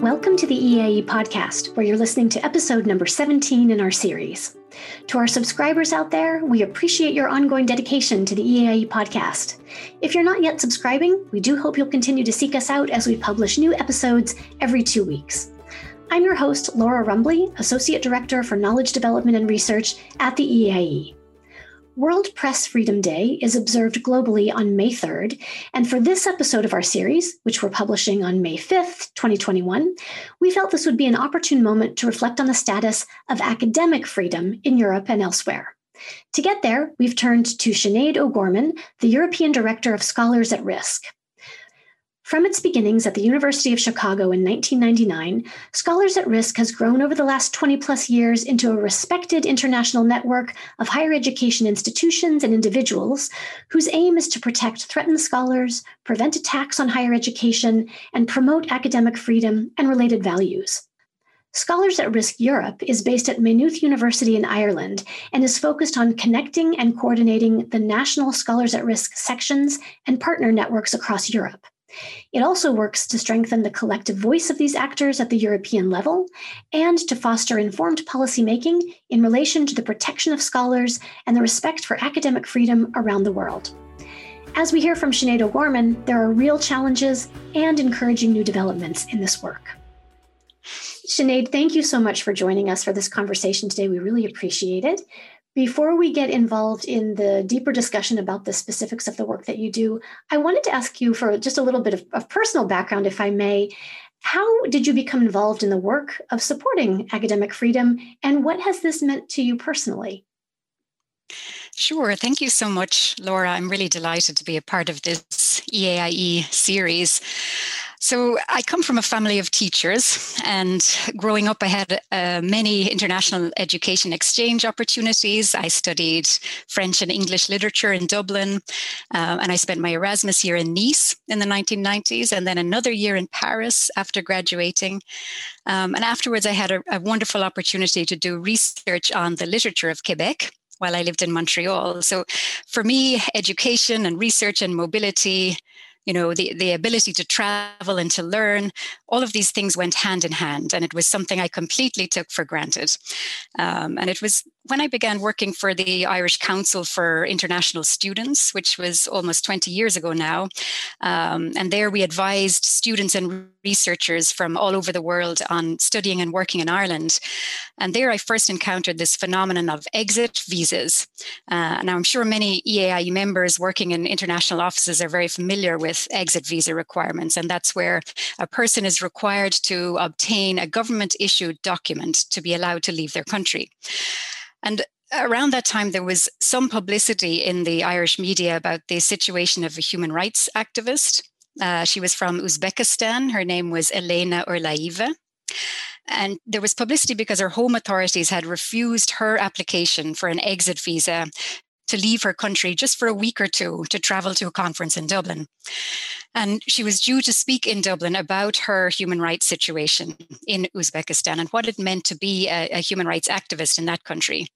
Welcome to the EAIE podcast, where you're listening to episode number 17 in our series. To our subscribers out there, we appreciate your ongoing dedication to the EAIE podcast. If you're not yet subscribing, we do hope you'll continue to seek us out as we publish new episodes every two weeks. I'm your host, Laura Rumbley, Associate Director for Knowledge Development and Research at the EAIE. World Press Freedom Day is observed globally on May 3rd. And for this episode of our series, which we're publishing on May 5th, 2021, we felt this would be an opportune moment to reflect on the status of academic freedom in Europe and elsewhere. To get there, we've turned to Sinead O'Gorman, the European Director of Scholars at Risk. From its beginnings at the University of Chicago in 1999, Scholars at Risk has grown over the last 20 plus years into a respected international network of higher education institutions and individuals whose aim is to protect threatened scholars, prevent attacks on higher education, and promote academic freedom and related values. Scholars at Risk Europe is based at Maynooth University in Ireland and is focused on connecting and coordinating the national Scholars at Risk sections and partner networks across Europe. It also works to strengthen the collective voice of these actors at the European level and to foster informed policymaking in relation to the protection of scholars and the respect for academic freedom around the world. As we hear from Sinead O'Gorman, there are real challenges and encouraging new developments in this work. Sinead, thank you so much for joining us for this conversation today. We really appreciate it. Before we get involved in the deeper discussion about the specifics of the work that you do, I wanted to ask you for just a little bit of, of, personal background, if I may. How did you become involved in the work of supporting academic freedom, and what has this meant to you personally? Sure. Thank you so much, Laura. I'm really delighted to be a part of this EAIE series. So I come from a family of teachers, and growing up, I had uh, many international education exchange opportunities. I studied French and English literature in Dublin, uh, and I spent my Erasmus year in Nice in the 1990s, and then another year in Paris after graduating. Um, and afterwards, I had a, a wonderful opportunity to do research on the literature of Quebec while I lived in Montreal. So for me, education and research and mobility you know the, the ability to travel and to learn all of these things went hand in hand and it was something i completely took for granted. Um, and it was when I began working for the Irish Council for International Students, which was almost 20 years ago now, um, and there we advised students and researchers from all over the world on studying and working in Ireland. And there I first encountered this phenomenon of exit visas. Uh, now I'm sure many EAIE members working in international offices are very familiar with exit visa requirements, and that's where a person is required to obtain a government issued document to be allowed to leave their country. And around that time, there was some publicity in the Irish media about the situation of a human rights activist. Uh, she was from Uzbekistan. Her name was Elena Urlaeva. And there was publicity because her home authorities had refused her application for an exit visa to leave her country just for a week or two to travel to a conference in Dublin. And she was due to speak in Dublin about her human rights situation in Uzbekistan and what it meant to be a, a human rights activist in that country.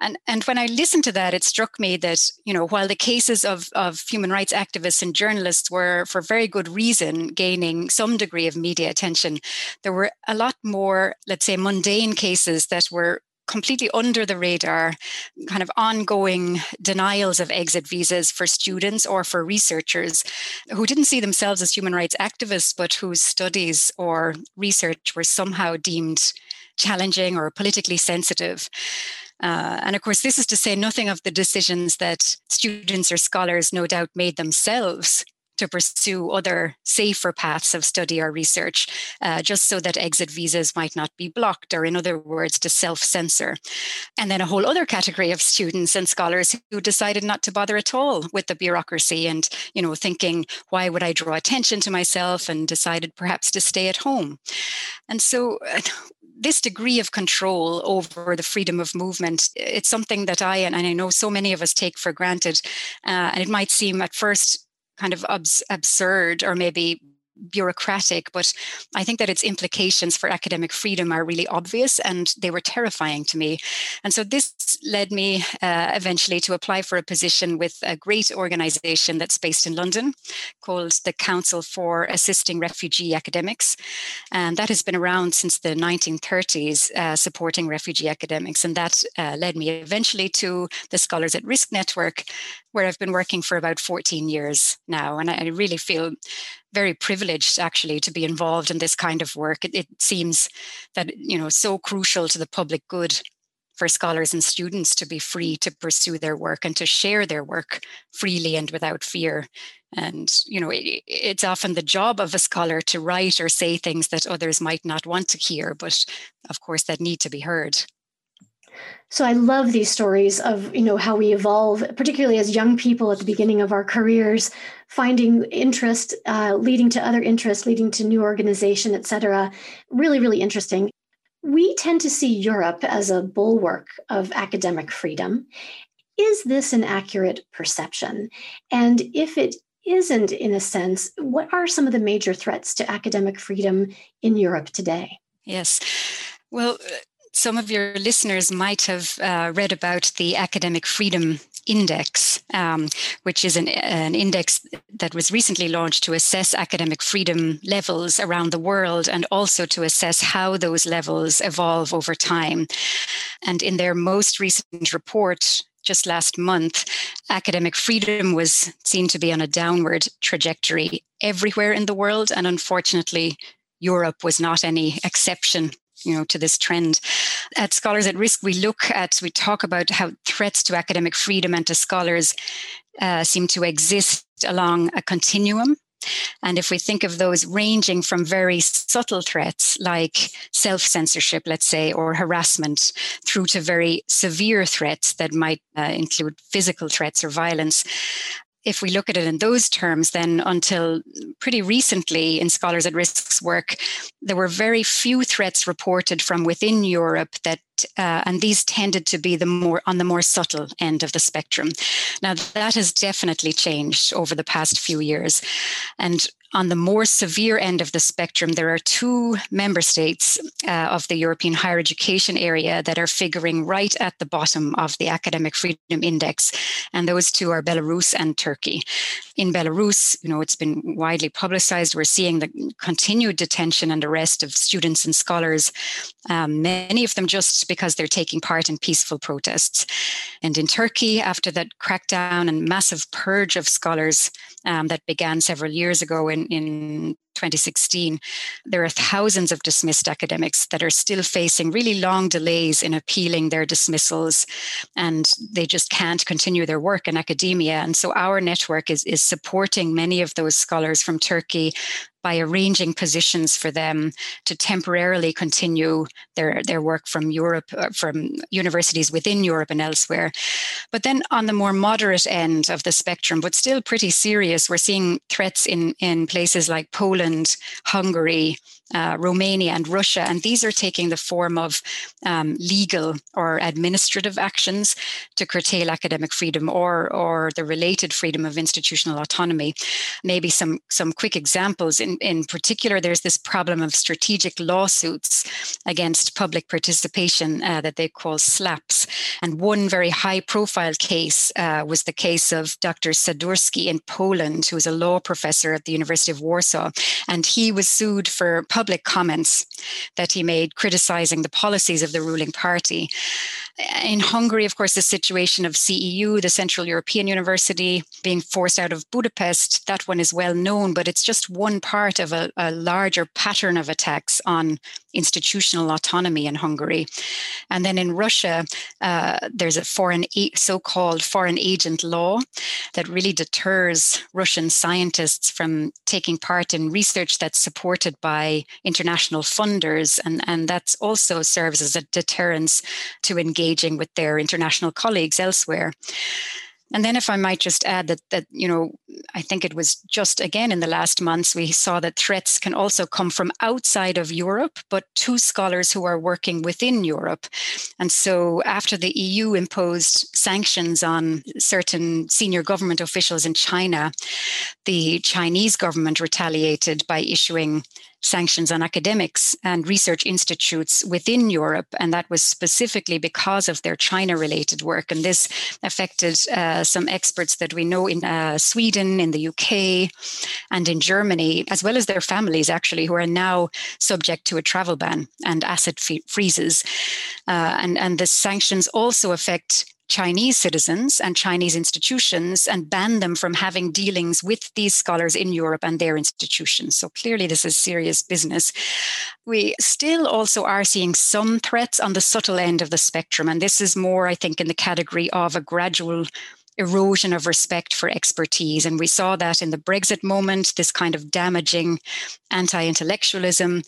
And, and when I listened to that, it struck me that, you know, while the cases of, of human rights activists and journalists were, for very good reason, gaining some degree of media attention, there were a lot more, let's say, mundane cases that were completely under the radar kind of ongoing denials of exit visas for students or for researchers who didn't see themselves as human rights activists but whose studies or research were somehow deemed challenging or politically sensitive. Uh, and of course, this is to say nothing of the decisions that students or scholars no doubt made themselves to pursue other safer paths of study or research, uh, just so that exit visas might not be blocked, or in other words, to self censor. And then a whole other category of students and scholars who decided not to bother at all with the bureaucracy and, you know, thinking, why would I draw attention to myself? And decided perhaps to stay at home. And so, uh, this degree of control over the freedom of movement, it's something that I and I know so many of us take for granted. Uh, and it might seem at first kind of abs- absurd or maybe bureaucratic, but I think that its implications for academic freedom are really obvious and they were terrifying to me. And so this led me uh, eventually to apply for a position with a great organization that's based in London called the Council for Assisting Refugee Academics. And that has been around since the 1930s, uh, supporting refugee academics. And that uh, led me eventually to the Scholars at Risk Network, where I've been working for about 14 years now. And I really feel very privileged actually to be involved in this kind of work. It, it, seems that, you know, so crucial to the public good for scholars and students to be free to pursue their work and to share their work freely and without fear. And, you know, it, it's often the job of a scholar to write or say things that others might not want to hear, but of course that need to be heard. So I love these stories of you know how we evolve, particularly as young people at the beginning of our careers, finding interest, uh, leading to other interests, leading to new organization, et cetera. Really, really interesting. We tend to see Europe as a bulwark of academic freedom. Is this an accurate perception? And if it isn't, in a sense, what are some of the major threats to academic freedom in Europe today? Yes. Well, some of your listeners might have uh, read about the Academic Freedom Index, um, which is an, an, index that was recently launched to assess academic freedom levels around the world and also to assess how those levels evolve over time. And in their most recent report, just last month, academic freedom was seen to be on a downward trajectory everywhere in the world. And unfortunately, Europe was not any exception you know to this trend. At scholars at risk we look at we talk about how threats to academic freedom and to scholars uh, seem to exist along a continuum. And if we think of those ranging from very subtle threats like self censorship, let's say, or harassment, through to very severe threats that might uh, include physical threats or violence, if we look at it in those terms, then until pretty recently in Scholars at Risk's work, there were very few threats reported from within Europe that, uh, and these tended to be the more on the more subtle end of the spectrum. Now that has definitely changed over the past few years, and on the more severe end of the spectrum, there are two member states uh, of the European higher education area that are figuring right at the bottom of the academic freedom index. And those two are Belarus and Turkey. In Belarus, you know, it's been widely publicized. We're seeing the continued detention and arrest of students and scholars, um, many of them just because they're taking part in peaceful protests. And in Turkey, after that crackdown and massive purge of scholars um, that began several years ago in in 2016, there are thousands of dismissed academics that are still facing really long delays in appealing their dismissals, and they just can't continue their work in academia. And so our network is, is supporting many of those scholars from Turkey by arranging positions for them to temporarily continue their, their work from Europe, uh, from universities within Europe and elsewhere. But then on the more moderate end of the spectrum, but still pretty serious, we're seeing threats in, in places like Poland, Hungary, uh, Romania and Russia. And these are taking the form of um, legal or administrative actions to curtail academic freedom or, or the related freedom of institutional autonomy. Maybe some, some quick examples. In, in particular, there's this problem of strategic lawsuits against public participation uh, that they call slaps, And one very high profile case uh, was the case of Dr. Sadurski in Poland, who is a law professor at the University of Warsaw. And he was sued for public comments that he made criticizing the policies of the ruling party. In Hungary, of course, the situation of CEU, the Central European University, being forced out of Budapest, that one is well known, but it's just one part of a, a larger pattern of attacks on institutional autonomy in Hungary. And then in Russia, uh, there's a foreign, so-called foreign agent law that really deters Russian scientists from taking part in research that's supported by international funders, and, and that also serves as a deterrence to engaging with their international colleagues elsewhere. And then, if I might just add that, that you know, I think it was just again in the last months we saw that threats can also come from outside of Europe, but to scholars who are working within Europe. And so, after the EU imposed sanctions on certain senior government officials in China, the Chinese government retaliated by issuing sanctions on academics and research institutes within Europe. And that was specifically because of their China related work. And this affected uh, some experts that we know in uh, Sweden, in the UK, and in Germany, as well as their families, actually, who are now subject to a travel ban and asset freezes. Uh, and, and the sanctions also affect Chinese citizens and Chinese institutions and ban them from having dealings with these scholars in Europe and their institutions. So clearly, this is serious business. We still also are seeing some threats on the subtle end of the spectrum. And this is more, I think, in the category of a gradual erosion of respect for expertise. And we saw that in the Brexit moment, this kind of damaging anti intellectualism.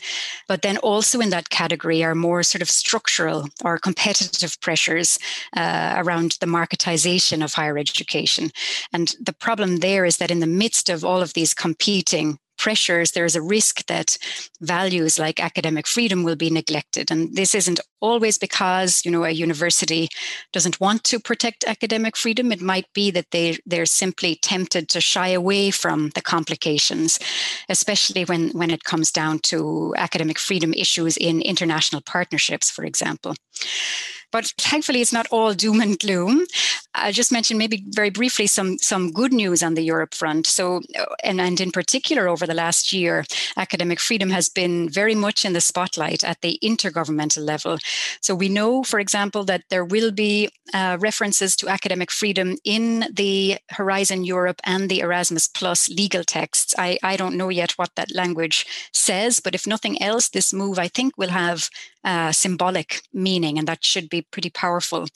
But then also in that category are more sort of structural or competitive pressures uh, around the marketization of higher education. And the problem there is that in the midst of all of these competing pressures, there's a risk that values like academic freedom will be neglected. And this isn't always because, you know, a university doesn't want to protect academic freedom. It might be that they, they're simply tempted to shy away from the complications, especially when, when it comes down to academic freedom issues in international partnerships, for example. But thankfully, it's not all doom and gloom. I'll just mention maybe very briefly some some good news on the Europe front. So, and, and in particular, over the last year, academic freedom has been very much in the spotlight at the intergovernmental level. So we know, for example, that there will be uh, references to academic freedom in the Horizon Europe and the Erasmus Plus legal texts. I, I don't know yet what that language says, but if nothing else, this move I think will have uh, symbolic meaning, and that should be pretty powerful.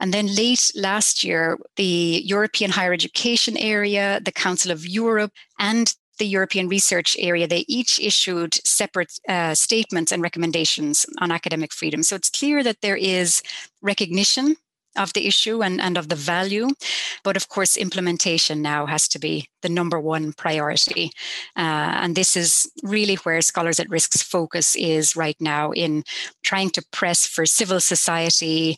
And then late last year, the European Higher Education Area, the Council of Europe, and the European Research Area, they each issued separate uh, statements and recommendations on academic freedom. So it's clear that there is recognition of the issue and, and of the value. But of course, implementation now has to be the number one priority. Uh, and this is really where Scholars at Risk's focus is right now in trying to press for civil society,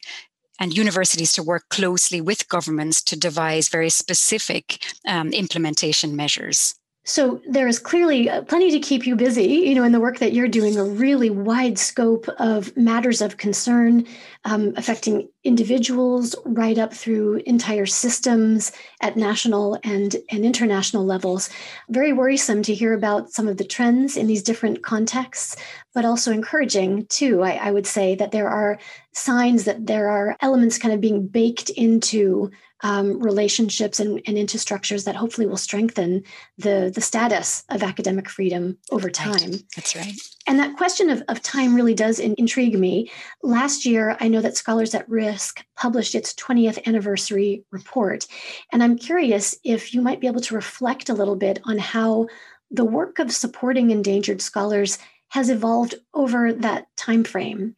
and universities to work closely with governments to devise very specific um, implementation measures. So there is clearly uh, plenty to keep you busy, you know, in the work that you're doing, a really wide scope of matters of concern um, affecting individuals right up through entire systems at national and, and international levels. Very worrisome to hear about some of the trends in these different contexts, but also encouraging too. I, I would say that there are signs that there are elements kind of being baked into um, relationships and, and, into structures that hopefully will strengthen the, the status of academic freedom over time. Right. That's right. And that question of, of time really does in, intrigue me. Last year, I know that Scholars at Risk published its 20th anniversary report. And I'm curious if you might be able to reflect a little bit on how the work of supporting endangered scholars has evolved over that time frame.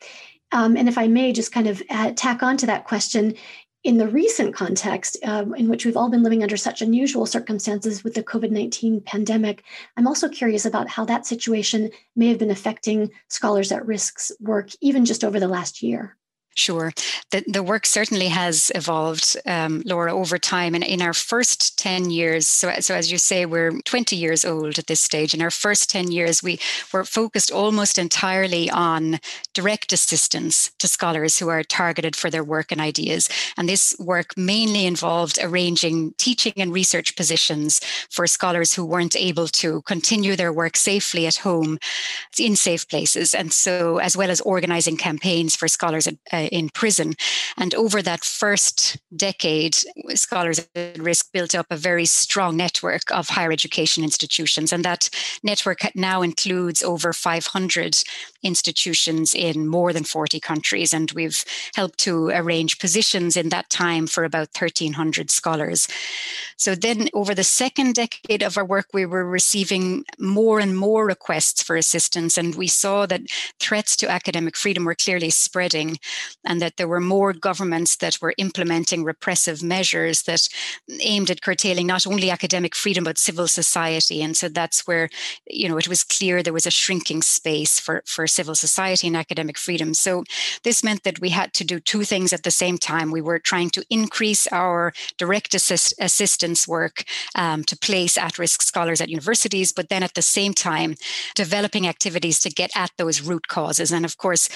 Um, and if I may just kind of add, tack on to that question, in the recent context um, in which we've all been living under such unusual circumstances with the COVID 19 pandemic, I'm also curious about how that situation may have been affecting Scholars at Risk's work, even just over the last year. Sure. The, the work certainly has evolved, um, Laura, over time. And in our first 10 years, so, so as you say, we're 20 years old at this stage. In our first 10 years, we were focused almost entirely on direct assistance to scholars who are targeted for their work and ideas. And this work mainly involved arranging teaching and research positions for scholars who weren't able to continue their work safely at home in safe places. And so, as well as organizing campaigns for scholars at in prison. And over that first decade, Scholars at Risk built up a very strong network of higher education institutions. And that network now includes over 500 institutions in more than 40 countries. And we've helped to arrange positions in that time for about 1,300 scholars. So then, over the second decade of our work, we were receiving more and more requests for assistance. And we saw that threats to academic freedom were clearly spreading. and that there were more governments that were implementing repressive measures that aimed at curtailing not only academic freedom but civil society. And so that's where, you know, it was clear there was a shrinking space for, for civil society and academic freedom. So this meant that we had to do two things at the same time. We were trying to increase our direct assist, assistance work um, to place at risk scholars at universities, but then at the same time, developing activities to get at those root causes. And of course,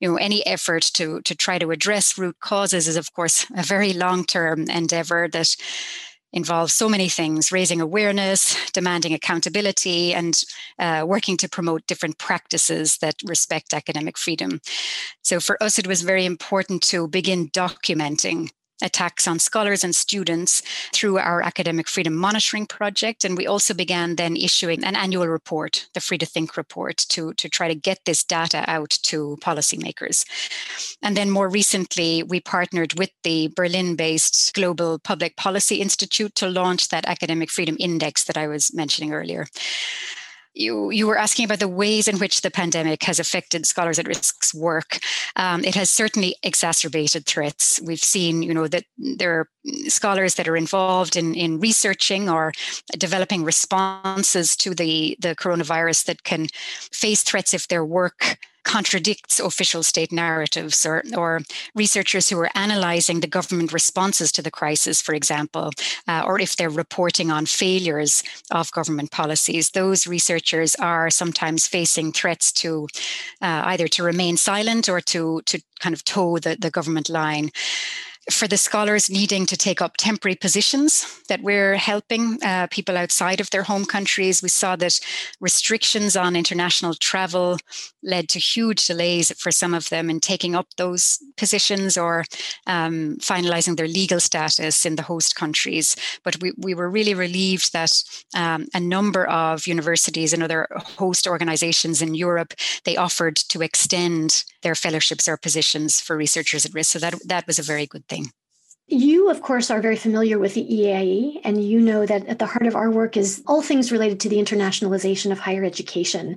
you know, any effort to, to try to address root causes is, of course, a very long term endeavor that involves so many things raising awareness, demanding accountability, and uh, working to promote different practices that respect academic freedom. So, for us, it was very important to begin documenting attacks on scholars and students through our academic freedom monitoring project. And we also began then issuing an annual report the free to think report to, to try to get this data out to policymakers. And then more recently we partnered with the berlin based global public policy institute to launch that academic freedom index that i was mentioning earlier you, you were asking about the ways in which the pandemic has affected scholars at risk's work. Um, it has certainly exacerbated threats. We've seen, you know, that there are scholars that are involved in, in researching or developing responses to the, the coronavirus that can face threats if their work contradicts official state narratives or, or researchers who are analyzing the government responses to the crisis, for example, uh, or if they're reporting on failures of government policies, those researchers are sometimes facing threats to uh, either to remain silent or to, to kind of toe the, the government line for the scholars needing to take up temporary positions that we're helping uh, people outside of their home countries. We saw that restrictions on international travel led to huge delays for some of them in taking up those positions or um, finalizing their legal status in the host countries. But we, we were really relieved that um, a number of universities and other host organizations in Europe, they offered to extend their fellowships or positions for researchers at risk. So that, that was a very good thing. You, of course, are very familiar with the EAIE, and you know that at the heart of our work is all things related to the internationalization of higher education.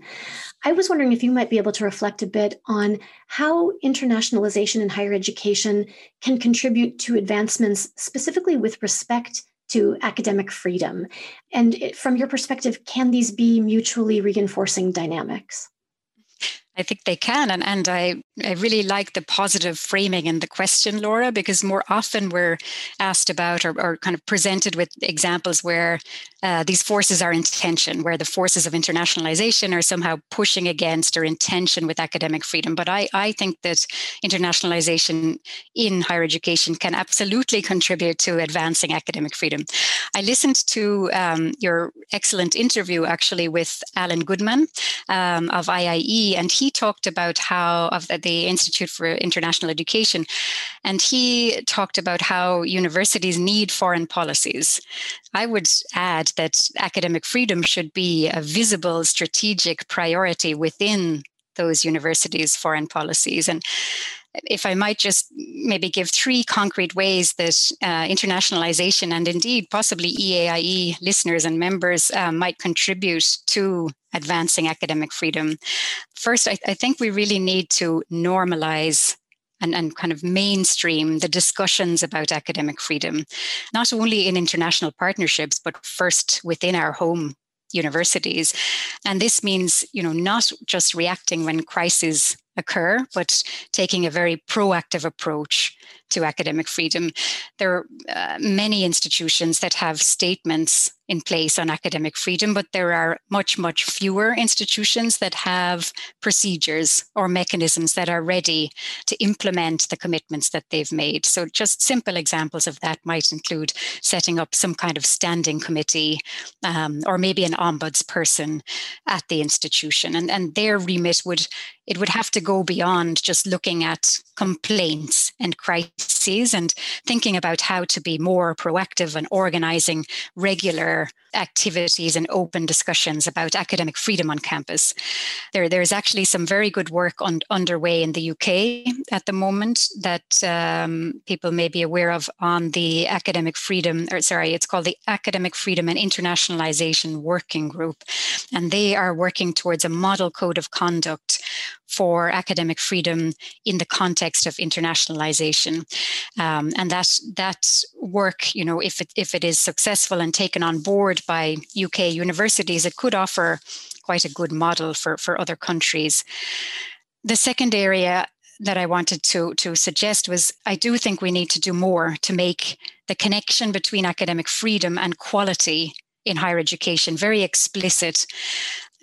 I was wondering if you might be able to reflect a bit on how internationalization in higher education can contribute to advancements, specifically with respect to academic freedom. And from your perspective, can these be mutually reinforcing dynamics? I think they can. And, and I, I really like the positive framing in the question, Laura, because more often we're asked about or, or kind of presented with examples where uh, these forces are in tension, where the forces of internationalization are somehow pushing against or in tension with academic freedom. But I, I think that internationalization in higher education can absolutely contribute to advancing academic freedom. I listened to um, your excellent interview actually with Allan Goodman um, of IIE, and he talked about how, of the Institute for International Education, and he talked about how universities need foreign policies. I would add that academic freedom should be a visible strategic priority within those universities' foreign policies. And if I might just maybe give three concrete ways that uh, internationalization and indeed possibly EAIE listeners and members uh, might contribute to advancing academic freedom. First, I, I think we really need to normalize and, and kind of mainstream the discussions about academic freedom, not only in international partnerships, but first within our home universities. And this means, you know, not just reacting when crises occur, but taking a very proactive approach to academic freedom. There are uh, many institutions that have statements in place on academic freedom, but there are much, much fewer institutions that have procedures or mechanisms that are ready to implement the commitments that they've made. So, just simple examples of that might include setting up some kind of standing committee um, or maybe an ombudsperson at the institution. And, and their remit would it would have to go beyond just looking at complaints and and thinking about how to be more proactive and organizing regular activities and open discussions about academic freedom on campus. There, there's actually some very good work on, underway in the UK at the moment that um, people may be aware of on the academic freedom, or sorry, it's called the Academic Freedom and Internationalization Working Group. And they are working towards a model code of conduct for academic freedom in the context of internationalization. Um, and that that work, you know, if it if it is successful and taken on board by UK universities, it could offer quite a good model for, for other countries. The second area that I wanted to, to suggest was I do think we need to do more to make the connection between academic freedom and quality in higher education very explicit.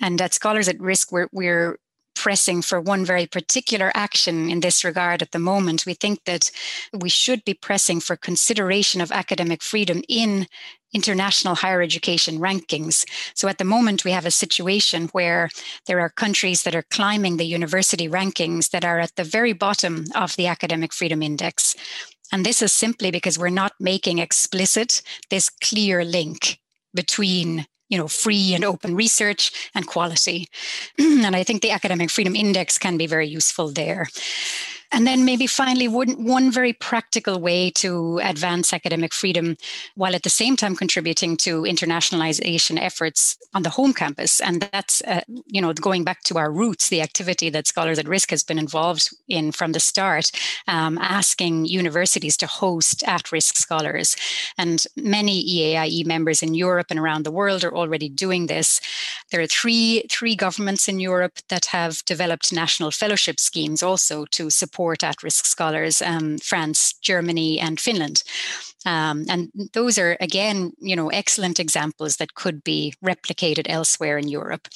And at Scholars at Risk, we're, we're pressing for one very particular action in this regard at the moment. We think that we should be pressing for consideration of academic freedom in international higher education rankings. So at the moment, we have a situation where there are countries that are climbing the university rankings that are at the very bottom of the academic freedom index. And this is simply because we're not making explicit this clear link between you know free and open research and quality. And i think the academic freedom index can be very useful there and then maybe finally, one, one very practical way to advance academic freedom while at the same time contributing to internationalization efforts on the home campus. And that's, uh, you know, going back to our roots, the activity that Scholars at Risk has been involved in from the start, um, asking universities to host at risk scholars. And many EAIE members in Europe and around the world are already doing this. There are three, three governments in Europe that have developed national fellowship schemes also to support at risk scholars um, France, Germany, and Finland. Um, and those are, again, you know, excellent examples that could be replicated elsewhere in Europe.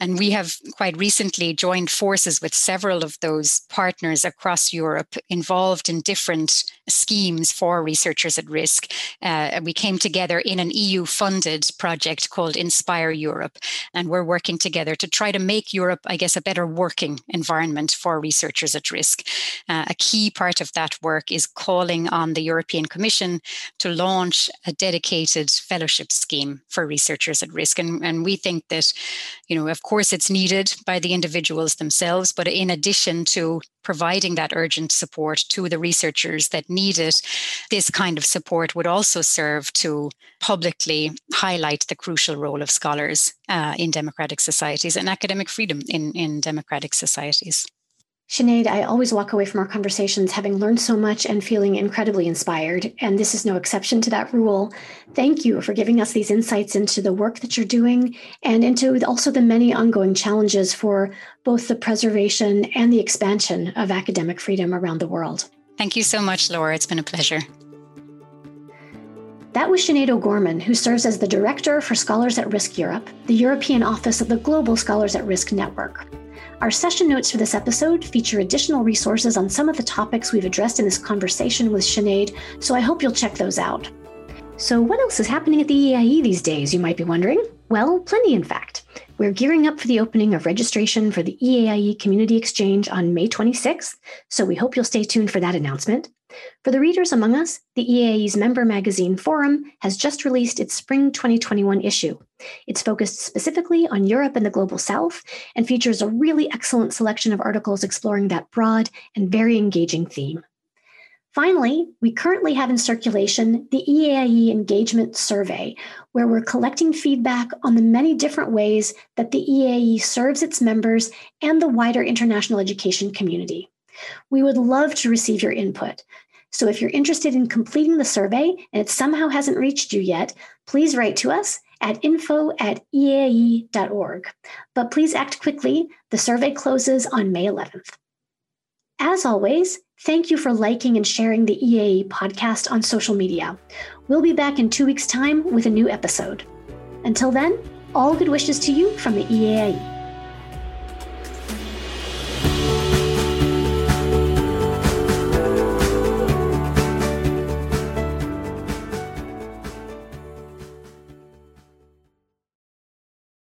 And we have quite recently joined forces with several of those partners across Europe involved in different schemes for researchers at risk. Uh, we came together in an EU funded project called Inspire Europe. And we're working together to try to make Europe, I guess, a better working environment for researchers at risk. Uh, a key part of that work is calling on the European Commission to launch a dedicated fellowship scheme for researchers at risk. And, and we think that, you know, of course, it's needed by the individuals themselves, but in addition to providing that urgent support to the researchers that need it, this kind of support would also serve to publicly highlight the crucial role of scholars uh, in democratic societies and academic freedom in, in democratic societies. Sinead, I always walk away from our conversations having learned so much and feeling incredibly inspired, and this is no exception to that rule. Thank you for giving us these insights into the work that you're doing and into also the many ongoing challenges for both the preservation and the expansion of academic freedom around the world. Thank you so much, Laura. It's been a pleasure. That was Sinead O'Gorman, who serves as the Director for Scholars at Risk Europe, the European office of the Global Scholars at Risk Network. Our session notes for this episode feature additional resources on some of the topics we've addressed in this conversation with Sinead, so I hope you'll check those out. So, what else is happening at the EAIE these days, you might be wondering? Well, plenty, in fact. We're gearing up for the opening of registration for the EAIE Community Exchange on May 26th, so we hope you'll stay tuned for that announcement. For the readers among us, the EAIE's member magazine Forum has just released its spring 2021 issue. It's focused specifically on Europe and the global south and features a really excellent selection of articles exploring that broad and very engaging theme. Finally, we currently have in circulation the EAIE Engagement Survey, where we're collecting feedback on the many different ways that the EAIE serves its members and the wider international education community. We would love to receive your input. So if you're interested in completing the survey and it somehow hasn't reached you yet, please write to us at info at eaie.org. But please act quickly. The survey closes on May 11th. As always, thank you for liking and sharing the EAIE podcast on social media. We'll be back in two weeks' time with a new episode. Until then, all good wishes to you from the EAIE.